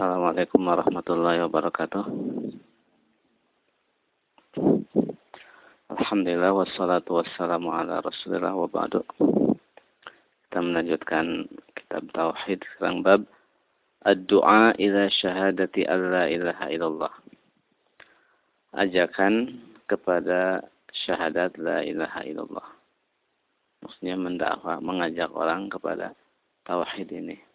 Assalamualaikum warahmatullahi wabarakatuh. Alhamdulillah wassalatu wassalamu ala rasulillah wa ba'du. Kita melanjutkan kitab Tauhid sekarang bab Ad-du'a ila syahadati alla ilaha illallah. Ajakan kepada syahadat la ilaha illallah. Maksudnya mendakwa, mengajak orang kepada tauhid ini.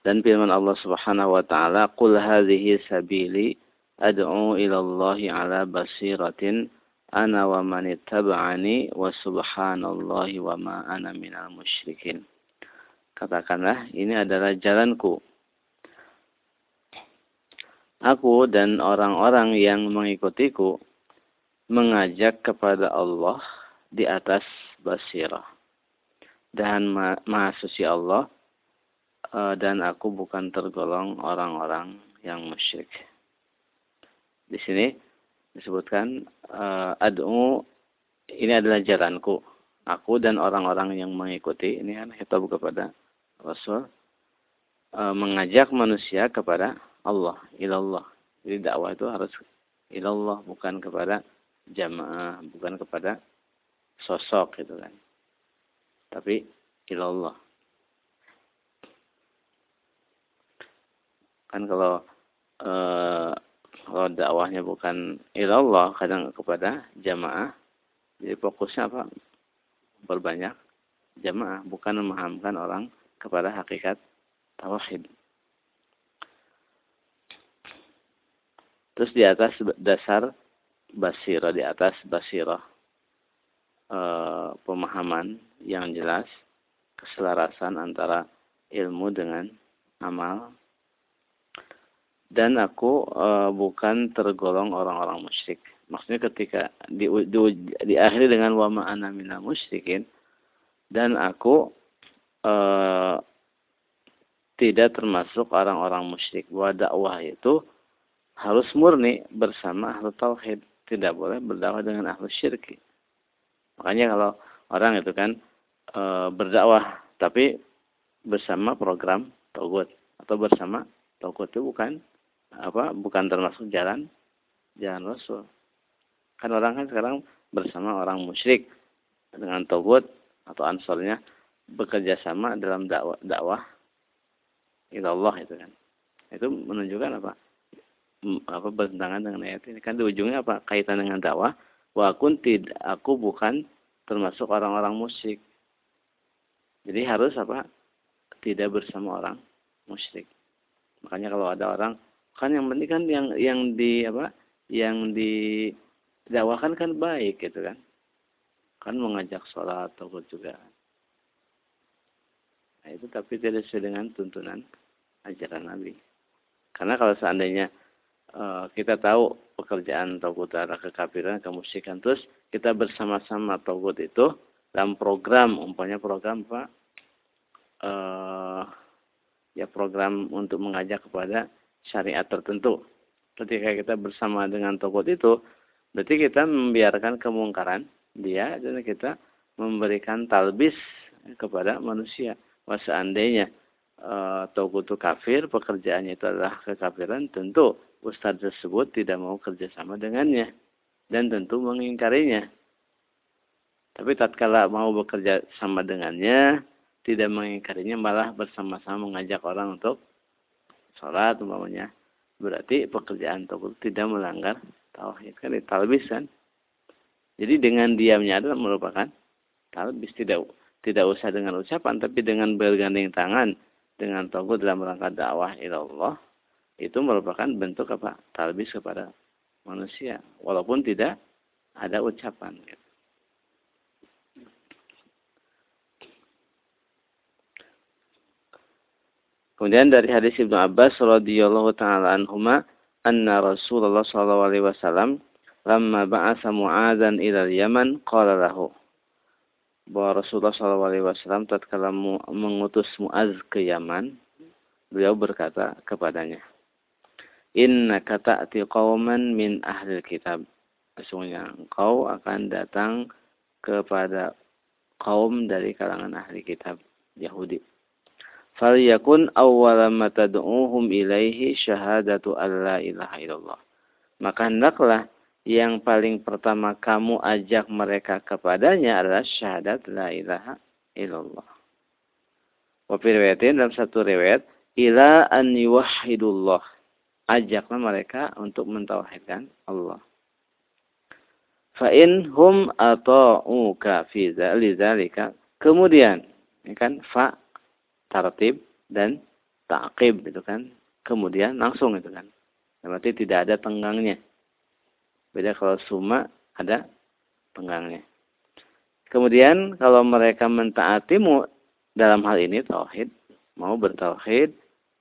Dan firman Allah Subhanahu wa taala, "Qul hadhihi sabili ad'u ila Allah ala basiratin ana wa man ittaba'ani wa subhanallahi wa ma ana minal musyrikin." Katakanlah, ini adalah jalanku. Aku dan orang-orang yang mengikutiku mengajak kepada Allah di atas basirah. Dan maha suci Allah dan aku bukan tergolong orang-orang yang musyrik. Di sini disebutkan uh, ad'u ini adalah jalanku. Aku dan orang-orang yang mengikuti ini kan hitab kepada Rasul e, mengajak manusia kepada Allah, ilallah. Jadi dakwah itu harus ilallah, bukan kepada jamaah, bukan kepada sosok gitu kan. Tapi ilallah. Kan kalau e, kalau dakwahnya bukan ilallah, kadang kepada jamaah, jadi fokusnya apa? Berbanyak jamaah, bukan memahamkan orang kepada hakikat tauhid. Terus di atas dasar basirah, di atas basirah e, pemahaman yang jelas, keselarasan antara ilmu dengan amal. Dan aku e, bukan tergolong orang-orang musyrik. Maksudnya ketika di, di, diakhiri dengan wa ma'ana musyrikin dan aku uh, tidak termasuk orang-orang musyrik. Bahwa dakwah itu harus murni bersama ahlu tauhid. Tidak boleh berdakwah dengan ahlu syirki. Makanya kalau orang itu kan e, berdakwah tapi bersama program togut atau bersama togut itu bukan apa bukan termasuk jalan jalan rasul. Kan orang kan sekarang bersama orang musyrik dengan togut atau ansornya bekerja sama dalam dakwah dakwah Allah itu kan. Itu menunjukkan apa? apa bertentangan dengan ayat ini kan di ujungnya apa kaitan dengan dakwah wa tidak aku bukan termasuk orang-orang musyrik jadi harus apa tidak bersama orang musyrik makanya kalau ada orang kan yang penting kan yang yang di apa yang di dakwakan kan baik gitu kan kan mengajak sholat atau juga Nah, itu tapi tidak sesuai dengan tuntunan ajaran Nabi. Karena kalau seandainya uh, kita tahu pekerjaan Tauhid adalah kekafiran, kemusyrikan, terus kita bersama-sama Tauhid itu dalam program, umpamanya program Pak, uh, ya program untuk mengajak kepada syariat tertentu. Ketika kita bersama dengan Tauhid itu, berarti kita membiarkan kemungkaran dia dan kita memberikan talbis kepada manusia Wah seandainya uh, itu kafir, pekerjaannya itu adalah kekafiran, tentu ustadz tersebut tidak mau kerjasama dengannya dan tentu mengingkarinya. Tapi tatkala mau bekerja sama dengannya, tidak mengingkarinya malah bersama-sama mengajak orang untuk sholat umpamanya. Berarti pekerjaan Taugut tidak melanggar tauhid. Kan talbis kan. Jadi dengan diamnya adalah merupakan talbis. Tidak tidak usah dengan ucapan tapi dengan bergandeng tangan dengan togut dalam rangka dakwah Allah itu merupakan bentuk apa? Talbis kepada manusia. Walaupun tidak ada ucapan Kemudian dari hadis Ibnu Abbas radhiyallahu taala anhuma anna Rasulullah sallallahu alaihi wasallam lamma ba'atha Mu'adzan ila Yaman qala lahu bahwa Rasulullah SAW tatkala mengutus Muaz ke Yaman, beliau berkata kepadanya, Inna kata'ati qawman min ahli kitab. Sesungguhnya engkau akan datang kepada kaum dari kalangan ahli kitab Yahudi. Falyakun awwala ma tad'uhum ilaihi syahadatu alla ilaha illallah. Maka hendaklah yang paling pertama kamu ajak mereka kepadanya adalah syahadat la ilaha illallah. Wa riwayatin dalam satu riwayat ila an yuwahhidullah. Ajaklah mereka untuk mentauhidkan Allah. Fa in hum ata'uka fi dzalika. Kemudian, ini kan fa tartib dan ta'qib itu kan. Kemudian langsung itu kan. Berarti tidak ada tenggangnya. Beda kalau suma ada tenggangnya. Kemudian kalau mereka mentaatimu dalam hal ini tauhid, mau bertauhid,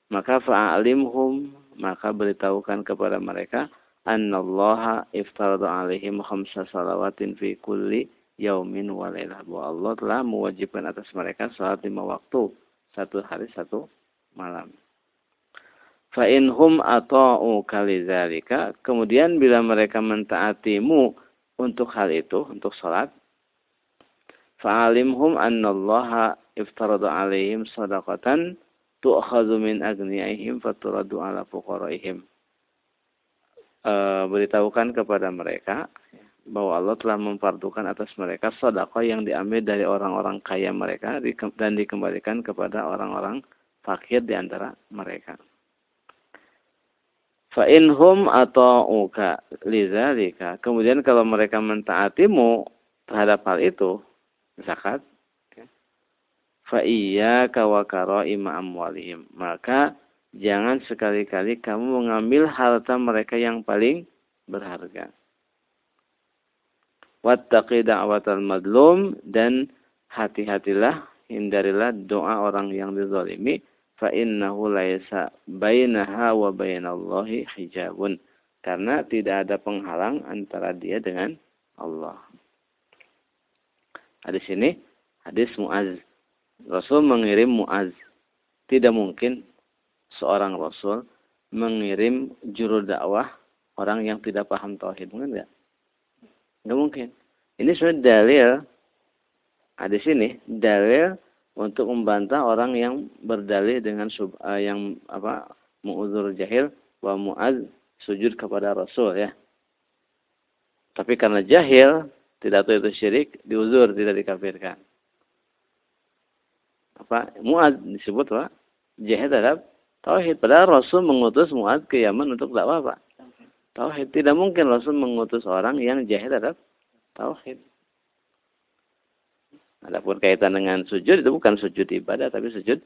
maka fa'alimhum, maka beritahukan kepada mereka annallaha iftarada alaihim khamsa salawatin fi kulli yaumin wa lailah. Bahwa Allah telah mewajibkan atas mereka salat lima waktu satu hari satu malam. Fa inhum ata'u kalizalika. Kemudian bila mereka mentaatimu untuk hal itu, untuk salat, fa'alimhum annallaha iftarada alaihim sadaqatan tu'khadhu min agniyaihim faturadu ala fuqaraihim. E, beritahukan kepada mereka bahwa Allah telah memfardukan atas mereka sedekah yang diambil dari orang-orang kaya mereka dan dikembalikan kepada orang-orang fakir di antara mereka. Fa inhum ata'uka lidzalika. Kemudian kalau mereka mentaatimu terhadap hal itu, zakat, fa iyyaka wa karaima amwalihim. Maka jangan sekali-kali kamu mengambil harta mereka yang paling berharga wattaqi da'watal madlum dan hati-hatilah hindarilah doa orang yang dizalimi fa innahu laisa bainaha wa bainallahi hijabun karena tidak ada penghalang antara dia dengan Allah. Hadis ini hadis Muaz. Rasul mengirim Muaz. Tidak mungkin seorang Rasul mengirim juru dakwah orang yang tidak paham tauhid, enggak? Nggak mungkin. Ini sebenarnya dalil. Hadis ini dalil untuk membantah orang yang berdalih dengan sub, uh, yang apa mu'udzur jahil bahwa Mu'az sujud kepada Rasul ya. Tapi karena jahil tidak tahu itu syirik, diuzur tidak dikafirkan. Apa Mu'az disebut apa? Jahil terhadap tauhid. Padahal Rasul mengutus Mu'az ke Yaman untuk dakwah Pak tauhid. Tidak mungkin Rasul mengutus orang yang jahil terhadap tauhid. Adapun kaitan dengan sujud itu bukan sujud ibadah tapi sujud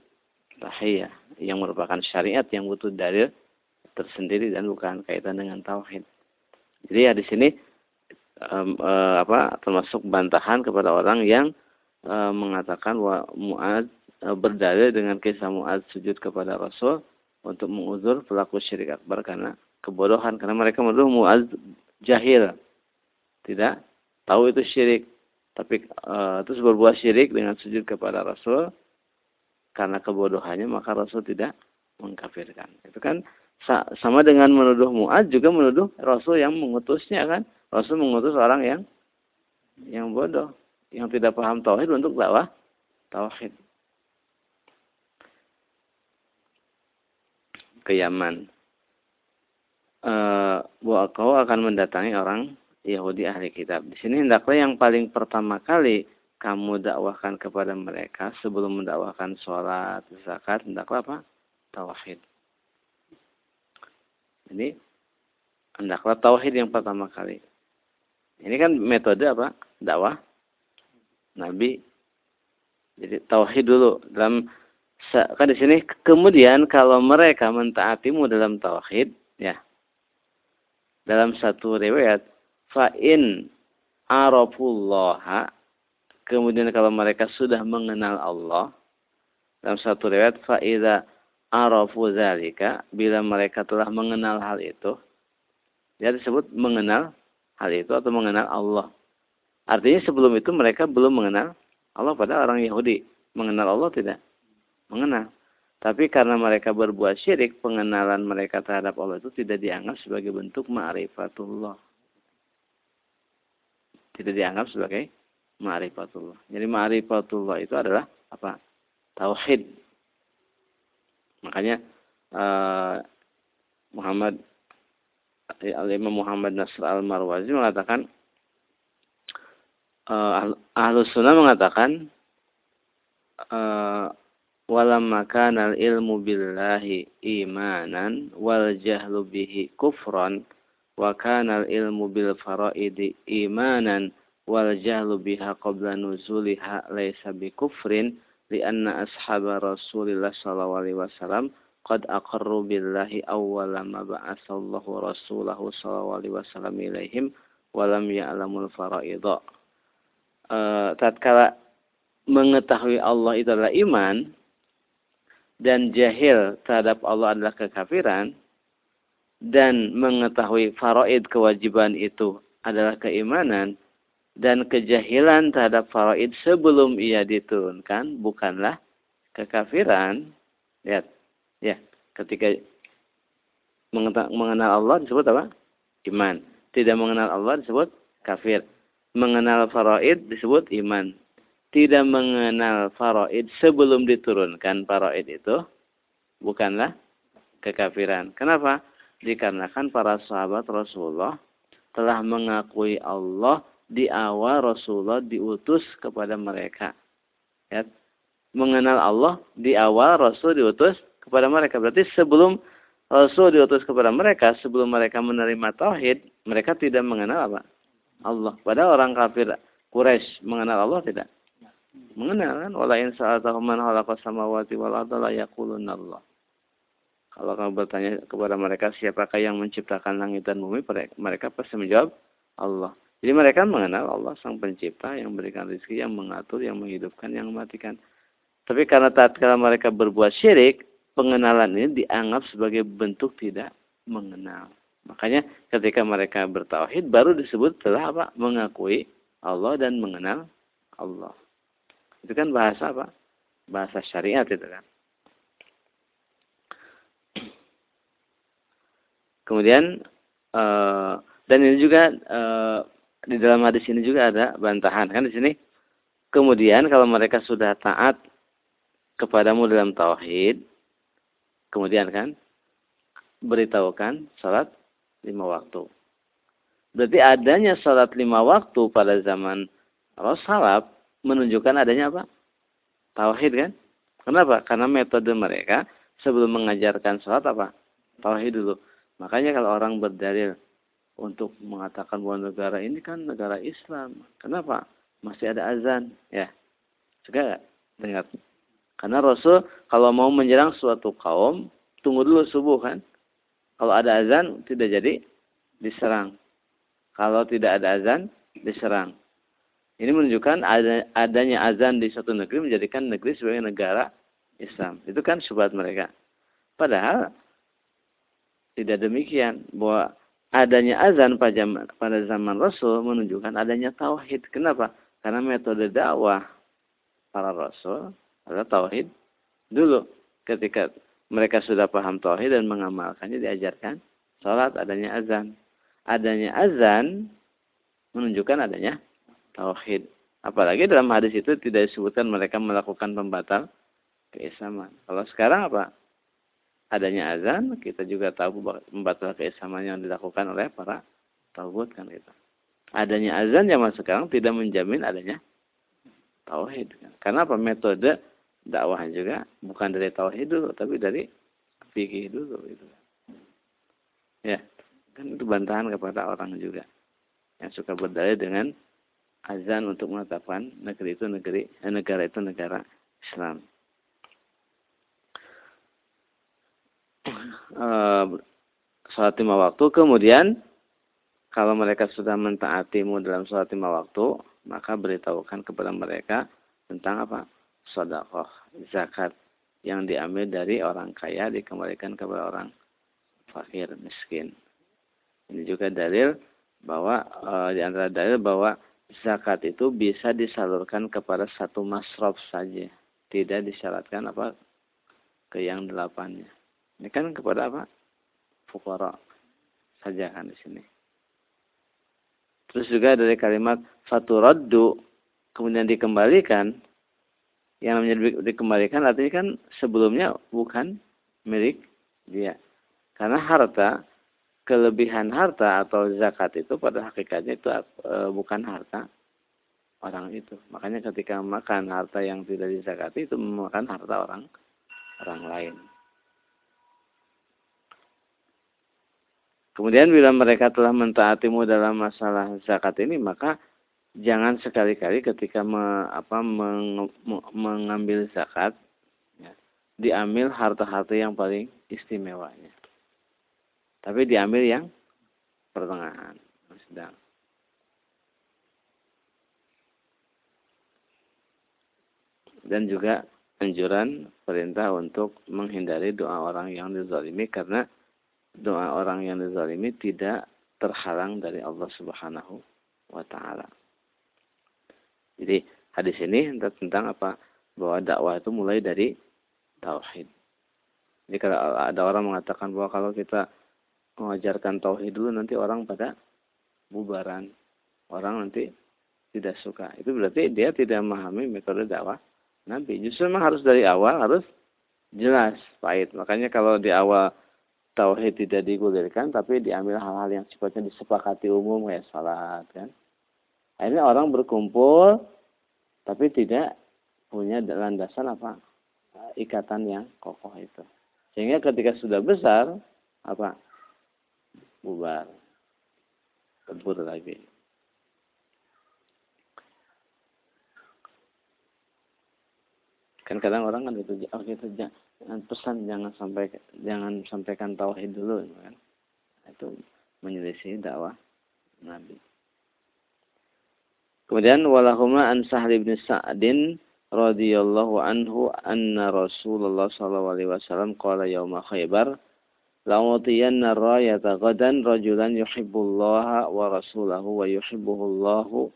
tahiyah yang merupakan syariat yang butuh dalil tersendiri dan bukan kaitan dengan tauhid. Jadi ya di sini um, uh, apa termasuk bantahan kepada orang yang uh, mengatakan bahwa Muad uh, berdalil dengan kisah Muad sujud kepada Rasul untuk menguzur pelaku syirik akbar karena kebodohan karena mereka menuduh Muaz jahil. Tidak tahu itu syirik. Tapi uh, terus berbuat syirik dengan sujud kepada Rasul karena kebodohannya maka Rasul tidak mengkafirkan. Itu kan sama dengan menuduh Muaz juga menuduh Rasul yang mengutusnya kan. Rasul mengutus orang yang yang bodoh, yang tidak paham tauhid untuk dakwah tauhid. Ke Yaman bahwa kau akan mendatangi orang Yahudi ahli kitab. Di sini hendaklah yang paling pertama kali kamu dakwahkan kepada mereka sebelum mendakwahkan sholat, zakat, hendaklah apa? Tauhid. Jadi hendaklah tauhid yang pertama kali. Ini kan metode apa? Dakwah Nabi. Jadi tauhid dulu dalam kan di sini kemudian kalau mereka mentaatimu dalam tauhid, ya dalam satu riwayat fa'in arafullaha kemudian kalau mereka sudah mengenal Allah dalam satu riwayat fa'idha arafu zalika bila mereka telah mengenal hal itu dia disebut mengenal hal itu atau mengenal Allah. Artinya sebelum itu mereka belum mengenal Allah pada orang Yahudi mengenal Allah tidak mengenal tapi karena mereka berbuat syirik, pengenalan mereka terhadap Allah itu tidak dianggap sebagai bentuk ma'rifatullah. Tidak dianggap sebagai ma'rifatullah. Jadi ma'rifatullah itu adalah apa? Tauhid. Makanya uh, Muhammad Al-Imam Muhammad Nasr Al-Marwazi mengatakan uh, Ahlus Sunnah mengatakan uh, walamma kana ilmu billahi imanan wal jahlu bihi kufran wa kana ilmu bil faraidi imanan wal jahlu biha qabla nuzuliha laysa bi kufrin lianna ashab Rasulillah sallallahu alaihi wasallam qad aqarru billahi awwala ma ba'asallahu rasulahu sallallahu alaihi wasallam ilaihim wa lam ya'lamul faraida. Uh, tatkala mengetahui Allah itu adalah iman, dan jahil terhadap Allah adalah kekafiran dan mengetahui faraid kewajiban itu adalah keimanan dan kejahilan terhadap faraid sebelum ia diturunkan bukanlah kekafiran. Lihat ya ketika mengenal Allah disebut apa? Iman. Tidak mengenal Allah disebut kafir. Mengenal faraid disebut iman tidak mengenal faraid sebelum diturunkan faraid itu bukanlah kekafiran. Kenapa? Dikarenakan para sahabat Rasulullah telah mengakui Allah di awal Rasulullah diutus kepada mereka. Ya. Mengenal Allah di awal Rasul diutus kepada mereka. Berarti sebelum Rasul diutus kepada mereka, sebelum mereka menerima tauhid, mereka tidak mengenal apa? Allah. Padahal orang kafir Quraisy mengenal Allah tidak? Mengenal kan? Wala in sa'atahu man khalaqa samawati wal arda la Allah. Kalau kamu bertanya kepada mereka siapakah yang menciptakan langit dan bumi, mereka pasti menjawab Allah. Jadi mereka mengenal Allah sang pencipta yang memberikan rezeki, yang mengatur, yang menghidupkan, yang mematikan. Tapi karena tatkala mereka berbuat syirik, pengenalan ini dianggap sebagai bentuk tidak mengenal. Makanya ketika mereka bertauhid baru disebut telah apa? Mengakui Allah dan mengenal Allah. Itu kan bahasa apa? Bahasa syariat itu kan. Kemudian uh, dan ini juga uh, di dalam hadis ini juga ada bantahan kan di sini. Kemudian kalau mereka sudah taat kepadamu dalam tauhid, kemudian kan beritahukan salat lima waktu. Berarti adanya salat lima waktu pada zaman Rasulullah menunjukkan adanya apa? Tauhid kan? Kenapa? Karena metode mereka sebelum mengajarkan sholat apa? Tauhid dulu. Makanya kalau orang berdalil untuk mengatakan bahwa negara ini kan negara Islam. Kenapa? Masih ada azan. Ya. Juga dengar. Karena Rasul kalau mau menyerang suatu kaum, tunggu dulu subuh kan. Kalau ada azan, tidak jadi diserang. Kalau tidak ada azan, diserang. Ini menunjukkan adanya azan di suatu negeri menjadikan negeri sebagai negara Islam. Itu kan syubhat mereka. Padahal tidak demikian bahwa adanya azan pada zaman, Rasul menunjukkan adanya tauhid. Kenapa? Karena metode dakwah para Rasul adalah tauhid dulu. Ketika mereka sudah paham tauhid dan mengamalkannya diajarkan salat adanya azan. Adanya azan menunjukkan adanya tauhid. Apalagi dalam hadis itu tidak disebutkan mereka melakukan pembatal keislaman. Kalau sekarang apa? Adanya azan, kita juga tahu pembatal keislaman yang dilakukan oleh para tauhid kan itu. Adanya azan zaman sekarang tidak menjamin adanya tauhid. Kan? Karena apa? Metode dakwah juga bukan dari tauhid dulu, tapi dari fikih dulu itu. Ya, kan itu bantahan kepada orang juga yang suka berdalil dengan azan untuk menetapkan negeri itu negeri eh, negara itu negara Islam. Uh, sholat lima waktu kemudian kalau mereka sudah mentaatimu dalam sholat lima waktu maka beritahukan kepada mereka tentang apa sodakoh zakat yang diambil dari orang kaya dikembalikan kepada orang fakir miskin ini juga dalil bahwa uh, di dalil bahwa zakat itu bisa disalurkan kepada satu masrof saja. Tidak disyaratkan apa ke yang delapannya. Ini kan kepada apa? Fukara saja kan di sini. Terus juga dari kalimat faturaddu kemudian dikembalikan yang namanya dikembalikan artinya kan sebelumnya bukan milik dia. Karena harta, kelebihan harta atau zakat itu pada hakikatnya itu e, bukan harta orang itu. Makanya ketika makan harta yang tidak dizakati itu memakan harta orang orang lain. Kemudian bila mereka telah mentaatimu dalam masalah zakat ini, maka jangan sekali-kali ketika me, apa, meng, me, mengambil zakat, ya, diambil harta-harta yang paling istimewanya. Tapi diambil yang pertengahan, sedang. Dan juga anjuran perintah untuk menghindari doa orang yang dizalimi karena doa orang yang dizalimi tidak terhalang dari Allah Subhanahu wa taala. Jadi hadis ini tentang apa? Bahwa dakwah itu mulai dari tauhid. Jadi kalau ada orang mengatakan bahwa kalau kita mengajarkan tauhid dulu nanti orang pada bubaran. Orang nanti tidak suka. Itu berarti dia tidak memahami metode dakwah Nabi. Justru memang harus dari awal harus jelas, pahit. Makanya kalau di awal tauhid tidak digulirkan tapi diambil hal-hal yang sifatnya disepakati umum kayak salat kan akhirnya orang berkumpul tapi tidak punya landasan apa ikatan yang kokoh itu sehingga ketika sudah besar apa bubar kebur lagi. Kan kadang orang kan itu oh gitu pesan jangan sampai jangan sampaikan tauhid dulu kan. Itu menyelisih dakwah Nabi. Kemudian walahuma an Sahl bin Sa'din radhiyallahu anhu anna Rasulullah sallallahu alaihi wasallam qala yauma Khaybar la'utiyanna rayata gadan rajulan yuhibbullaha wa rasulahu wa yuhibbuhullahu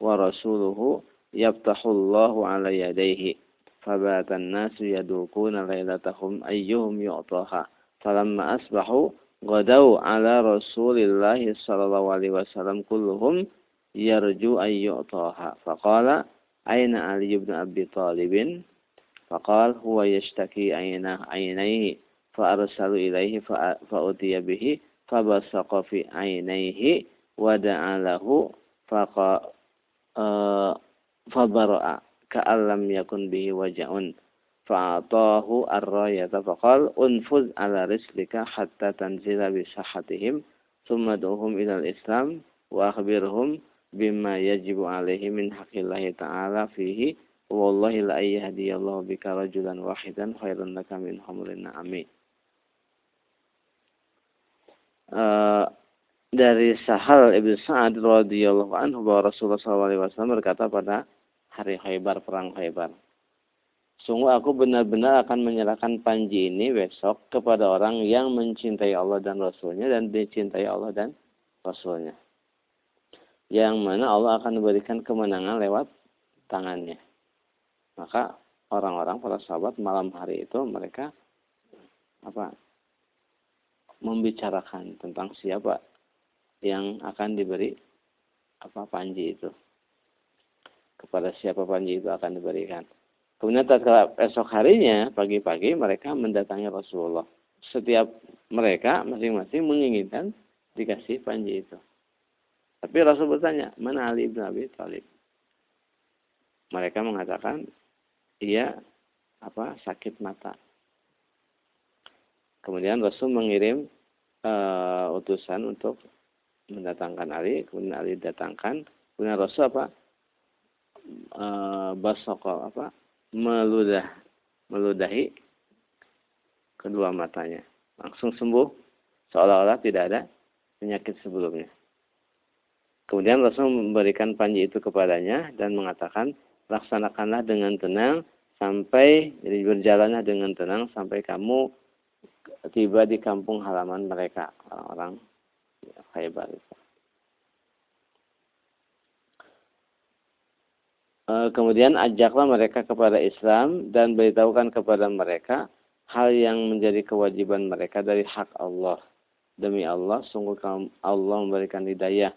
wa rasuluhu yaftahullahu ala yadayhi فبات الناس يدوكون ليلتهم أيهم يعطاها. فلما أصبحوا غدوا على رسول الله صلى الله عليه وسلم كلهم يرجو أن يعطاها. فقال أين علي بن أبي طالب؟ فقال هو يشتكي عينيه. فأرسلوا إليه فأتي به فبصق في عينيه ودعا له فبرأ ka'allam yakun bihi waja'un fa'atahu ar-rayata faqal unfuz ala rislika hatta tanzila bi sahatihim thumma duhum ila al-islam wa akhbirhum bima yajibu alaihi min haqqillahi ta'ala fihi wallahi la yahdiyallahu bika rajulan wahidan khairan laka min humrin na'ami uh, dari Sahal Ibn Sa'ad radhiyallahu anhu bahwa Rasulullah SAW berkata pada hari Khaybar, perang Khaybar. Sungguh aku benar-benar akan menyerahkan panji ini besok kepada orang yang mencintai Allah dan Rasulnya dan dicintai Allah dan Rasulnya. Yang mana Allah akan memberikan kemenangan lewat tangannya. Maka orang-orang para sahabat malam hari itu mereka apa membicarakan tentang siapa yang akan diberi apa panji itu kepada siapa panji itu akan diberikan. Kemudian tatkala esok harinya pagi-pagi mereka mendatangi Rasulullah. Setiap mereka masing-masing menginginkan dikasih panji itu. Tapi Rasul bertanya, mana Ali bin Abi Thalib? Mereka mengatakan, ia apa sakit mata. Kemudian Rasul mengirim uh, utusan untuk mendatangkan Ali, kemudian Ali datangkan, kemudian Rasul apa? e, basoko apa? Meludah meludahi kedua matanya. Langsung sembuh seolah-olah tidak ada penyakit sebelumnya. Kemudian Rasul memberikan panji itu kepadanya dan mengatakan laksanakanlah dengan tenang sampai jadi berjalanlah dengan tenang sampai kamu tiba di kampung halaman mereka orang-orang Khaybar itu. Eh, kemudian ajaklah mereka kepada Islam dan beritahukan kepada mereka hal yang menjadi kewajiban mereka dari hak Allah. Demi Allah, sungguh Allah memberikan hidayah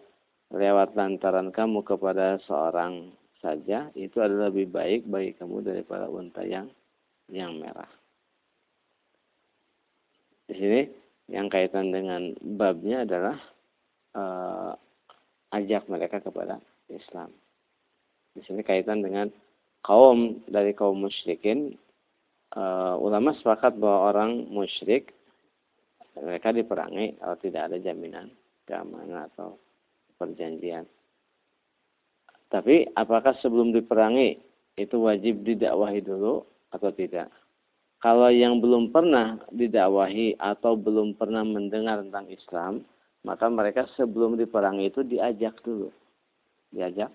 lewat lantaran kamu kepada seorang saja, itu adalah lebih baik bagi kamu daripada unta yang yang merah. Di sini yang kaitan dengan babnya adalah uh, ajak mereka kepada Islam. Di sini kaitan dengan kaum dari kaum musyrikin. Uh, ulama sepakat bahwa orang musyrik mereka diperangi kalau tidak ada jaminan keamanan atau perjanjian. Tapi apakah sebelum diperangi itu wajib didakwahi dulu atau tidak? Kalau yang belum pernah didakwahi atau belum pernah mendengar tentang Islam, maka mereka sebelum diperangi itu diajak dulu. Diajak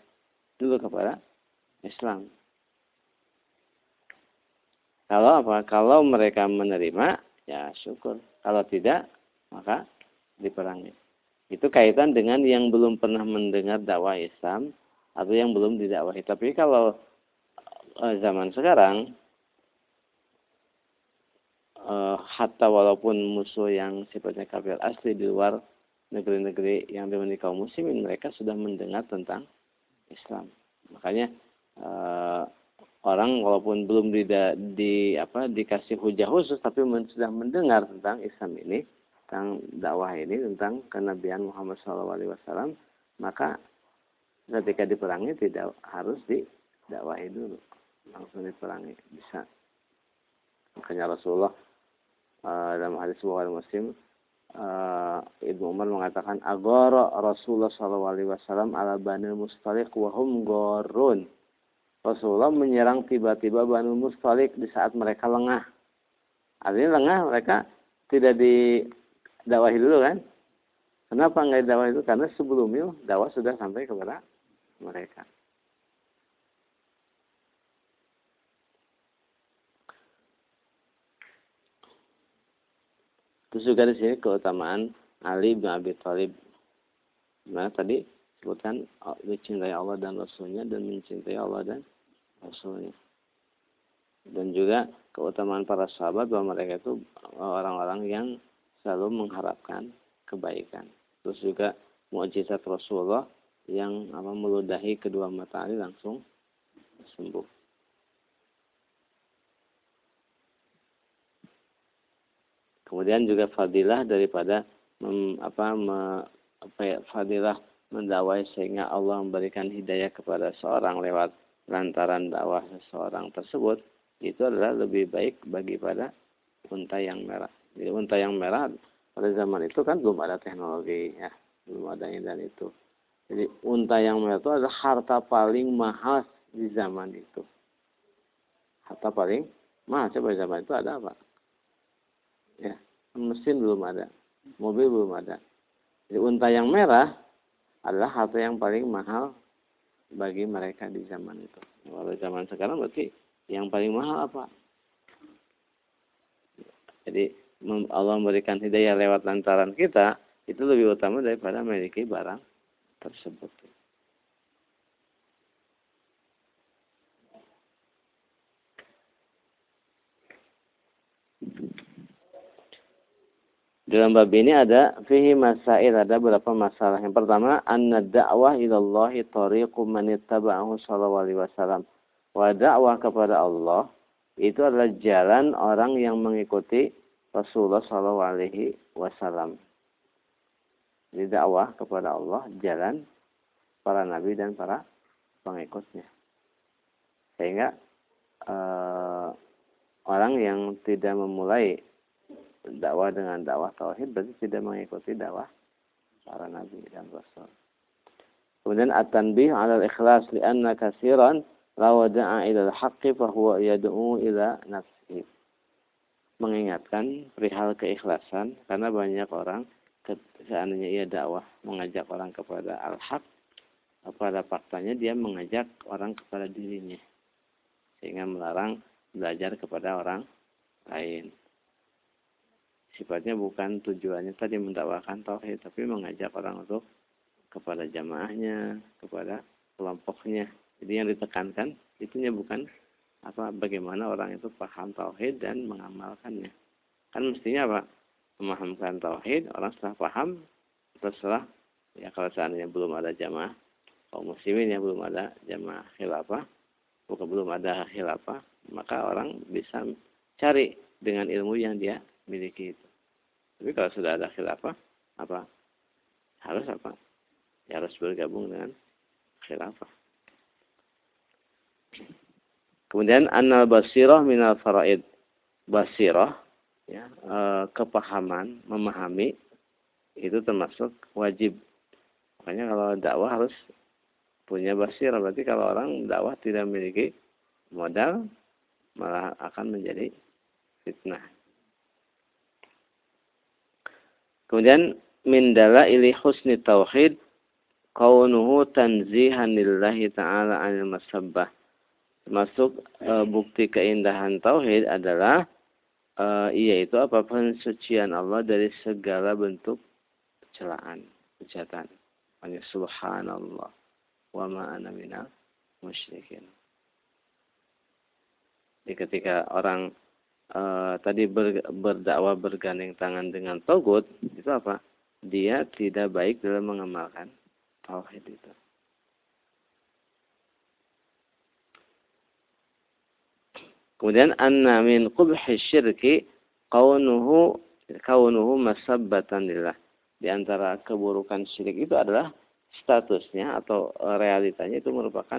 dulu kepada Islam. Kalau apa? Kalau mereka menerima, ya syukur. Kalau tidak, maka diperangi. Itu kaitan dengan yang belum pernah mendengar dakwah Islam atau yang belum didakwahi. Tapi kalau uh, zaman sekarang uh, hatta walaupun musuh yang sifatnya kafir asli di luar negeri-negeri yang dimiliki kaum muslimin mereka sudah mendengar tentang Islam. Makanya uh, orang walaupun belum di, di apa dikasih hujah khusus tapi men, sudah mendengar tentang Islam ini, tentang dakwah ini, tentang kenabian Muhammad SAW, maka ketika diperangi tidak harus didakwahi dulu langsung diperangi bisa makanya Rasulullah uh, dalam hadis Bukhari Muslim uh, Ibnu Umar mengatakan agara Rasulullah SAW ala Bani Mustalik wahum gorun Rasulullah menyerang tiba-tiba Bani Mustalik di saat mereka lengah. Artinya lengah mereka tidak didakwahi dulu kan? Kenapa nggak didakwahi itu karena sebelumnya dakwah sudah sampai kepada mereka. Juga di sini keutamaan Ali bin Abi Thalib. Nah tadi sebutkan oh, mencintai Allah dan Rasulnya dan mencintai Allah dan Rasulnya. Dan juga keutamaan para sahabat bahwa mereka itu orang-orang yang selalu mengharapkan kebaikan. Terus juga mukjizat Rasulullah yang apa meludahi kedua matahari langsung sembuh. Kemudian juga fadilah daripada mem, apa, me, apa ya, fadilah mendawai sehingga Allah memberikan hidayah kepada seorang lewat lantaran dakwah seseorang tersebut itu adalah lebih baik bagi pada unta yang merah. Jadi unta yang merah pada zaman itu kan belum ada teknologi ya, belum ada ini dan itu. Jadi unta yang merah itu adalah harta paling mahal di zaman itu. Harta paling mahal coba zaman itu ada apa? Ya, mesin belum ada, mobil belum ada. Jadi unta yang merah adalah harta yang paling mahal bagi mereka di zaman itu. Kalau zaman sekarang berarti yang paling mahal apa? Jadi Allah memberikan hidayah lewat lantaran kita itu lebih utama daripada memiliki barang tersebut. Dalam bab ini ada fihi masail ada beberapa masalah. Yang pertama, anna da'wah ilallah tariqu alaihi wasallam. Wa kepada Allah itu adalah jalan orang yang mengikuti Rasulullah sallallahu alaihi wasallam. Jadi dakwah kepada Allah jalan para nabi dan para pengikutnya. Sehingga uh, orang yang tidak memulai dakwah dengan dakwah tauhid berarti tidak mengikuti dakwah para nabi dan rasul. Kemudian at-tanbih 'ala al-ikhlas li'anna katsiran law da'a ila al-haqqi fa huwa yad'u ila nafsihi. Mengingatkan perihal keikhlasan karena banyak orang seandainya ia dakwah mengajak orang kepada al-haq pada faktanya dia mengajak orang kepada dirinya sehingga melarang belajar kepada orang lain sifatnya bukan tujuannya tadi mendakwakan tauhid tapi mengajak orang untuk kepada jamaahnya kepada kelompoknya. Jadi yang ditekankan itunya bukan apa bagaimana orang itu paham tauhid dan mengamalkannya. Kan mestinya apa? Memahamkan tauhid, orang setelah paham, terserah. Ya kalau seandainya belum ada jamaah kaum muslimin yang belum ada jamaah khilafah, bukan belum ada khilafah, maka orang bisa cari dengan ilmu yang dia miliki itu. Tapi kalau sudah ada khilafah, apa? Harus apa? Ya harus bergabung dengan khilafah. Kemudian anal basirah minal faraid. Basirah ya, e, kepahaman, memahami itu termasuk wajib. Makanya kalau dakwah harus punya basirah. Berarti kalau orang dakwah tidak memiliki modal malah akan menjadi fitnah. Kemudian mindala ili husni tauhid kaunuhu tanzihan lillahi ta'ala anil masabbah. Termasuk e, bukti keindahan tauhid adalah e, yaitu apa pensucian Allah dari segala bentuk celaan, kejahatan. Hanya subhanallah wa ma ana minal musyrikin. Jadi ketika orang uh, tadi ber, berdakwah bergandeng tangan dengan togut, itu apa? Dia tidak baik dalam mengamalkan tauhid itu. Kemudian anna min qubhi syirki kaunuhu kaunuhu masabbatan lillah. Di antara keburukan syirik itu adalah statusnya atau realitanya itu merupakan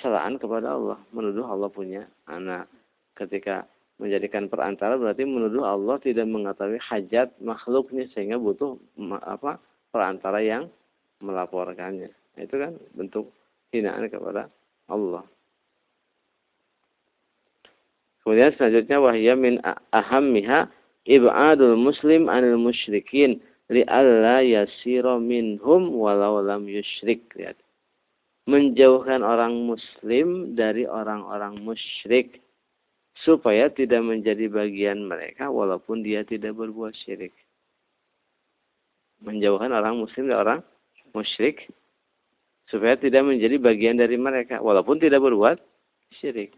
celaan kepada Allah, menuduh Allah punya anak. Ketika menjadikan perantara berarti menuduh Allah tidak mengetahui hajat makhluknya sehingga butuh apa perantara yang melaporkannya. Itu kan bentuk hinaan kepada Allah. Kemudian selanjutnya wahya min ahammiha ibadul muslim anil musyrikin li'alla yasira minhum walau lam yusyrik. Lihat. Menjauhkan orang muslim dari orang-orang musyrik supaya tidak menjadi bagian mereka walaupun dia tidak berbuat syirik. Menjauhkan orang muslim dari orang musyrik supaya tidak menjadi bagian dari mereka walaupun tidak berbuat syirik.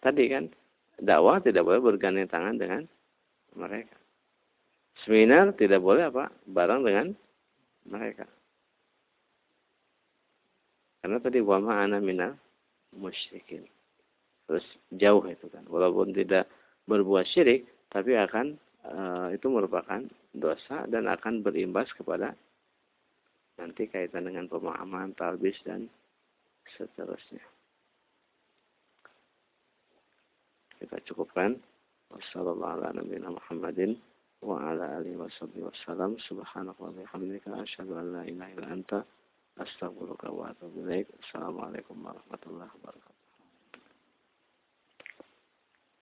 Tadi kan dakwah tidak boleh bergandeng tangan dengan mereka. Seminar tidak boleh apa? Barang dengan mereka. Karena tadi wama ana minal musyrikin terus jauh itu kan. Walaupun tidak berbuat syirik tapi akan e, itu merupakan dosa dan akan berimbas kepada nanti kaitan dengan pemahaman talbis dan seterusnya. Kita cukupkan. Wassalamualaikum warahmatullahi wabarakatuh. Assalamualaikum warahmatullahi wabarakatuh